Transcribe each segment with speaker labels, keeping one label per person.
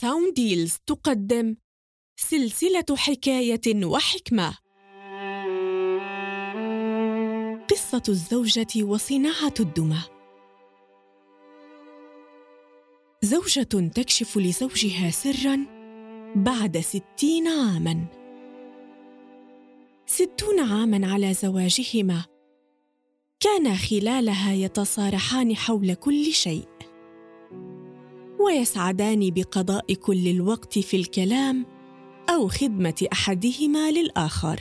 Speaker 1: ساوند ديلز تقدم سلسلة حكاية وحكمة. قصة الزوجة وصناعة الدمى. زوجة تكشف لزوجها سرا بعد ستين عاما. ستون عاما على زواجهما. كانا خلالها يتصارحان حول كل شيء. ويسعدان بقضاء كل الوقت في الكلام أو خدمة أحدهما للآخر.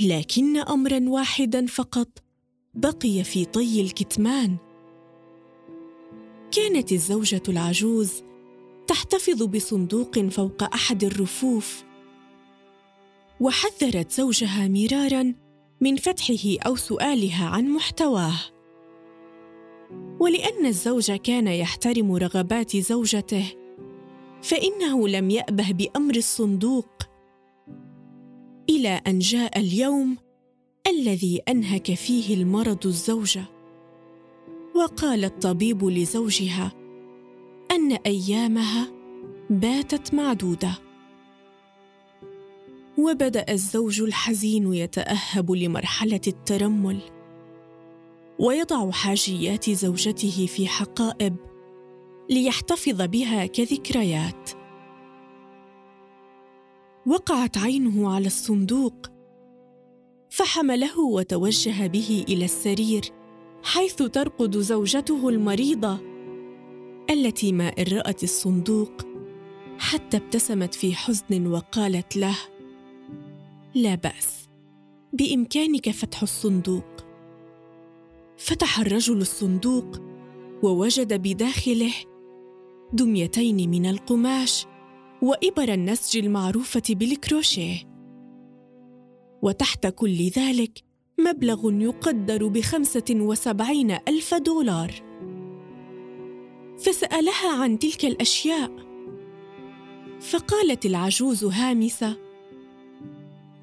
Speaker 1: لكن امرا واحدا فقط بقي في طي الكتمان. كانت الزوجة العجوز تحتفظ بصندوق فوق أحد الرفوف. وحذرت زوجها مرارا من فتحه أو سؤالها عن محتواه. ولأن الزوج كان يحترم رغبات زوجته فإنه لم يأبه بأمر الصندوق. إلى أن جاء اليوم الذي أنهك فيه المرض الزوجه وقال الطبيب لزوجها أن أيامها باتت معدودة. وبدأ الزوج الحزين يتأهب لمرحلة الترمل. ويضع حاجيات زوجته في حقائب ليحتفظ بها كذكريات. وقعت عينه على الصندوق فحمله وتوجه به إلى السرير حيث ترقد زوجته المريضة التي ما إن رأت الصندوق حتى ابتسمت في حزن وقالت له لا بأس بإمكانك فتح الصندوق. فتح الرجل الصندوق ووجد بداخله دميتين من القماش وإبر النسج المعروفة بالكروشيه. وتحت كل ذلك مبلغ يقدر بخمسة وسبعين ألف دولار. فسألها عن تلك الأشياء فقالت العجوز هامسة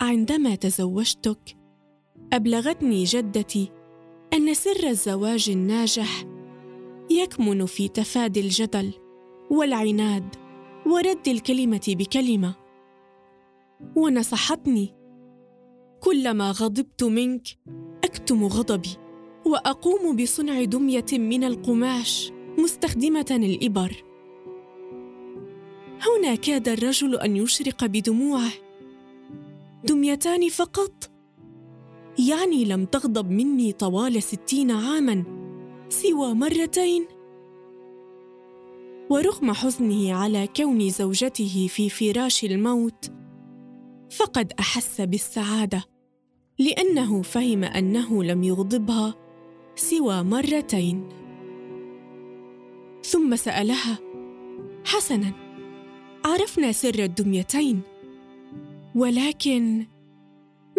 Speaker 1: عندما تزوجتك أبلغتني جدتي أن سر الزواج الناجح يكمن في تفادي الجدل والعناد ورد الكلمة بكلمة. ونصحتني كلما غضبت منك أكتم غضبي وأقوم بصنع دمية من القماش مستخدمة الإبر. هنا كاد الرجل أن يشرق بدموعه. دميتان فقط؟ يعني لم تغضب مني طوال ستين عاما سوى مرتين. ورغم حزنه على كون زوجته في فراش الموت فقد أحس بالسعادة لأنه فهم أنه لم يغضبها سوى مرتين. ثم سألها حسنا عرفنا سر الدميتين ولكن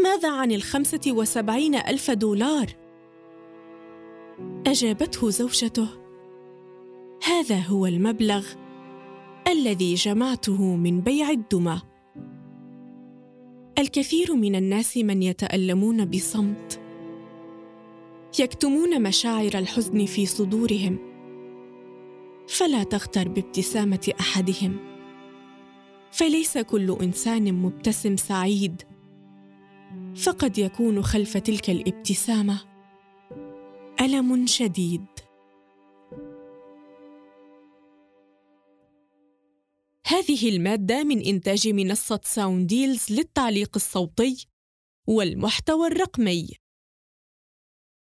Speaker 1: ماذا عن الخمسة وسبعين ألف دولار؟ أجابته زوجته. هذا هو المبلغ الذي جمعته من بيع الدمى. الكثير من الناس من يتألمون بصمت. يكتمون مشاعر الحزن في صدورهم. فلا تغتر بابتسامة أحدهم. فليس كل إنسان مبتسم سعيد. فقد يكون خلف تلك الابتسامة ألم شديد. هذه المادة من إنتاج منصة ساوند ديلز للتعليق الصوتي والمحتوى الرقمي.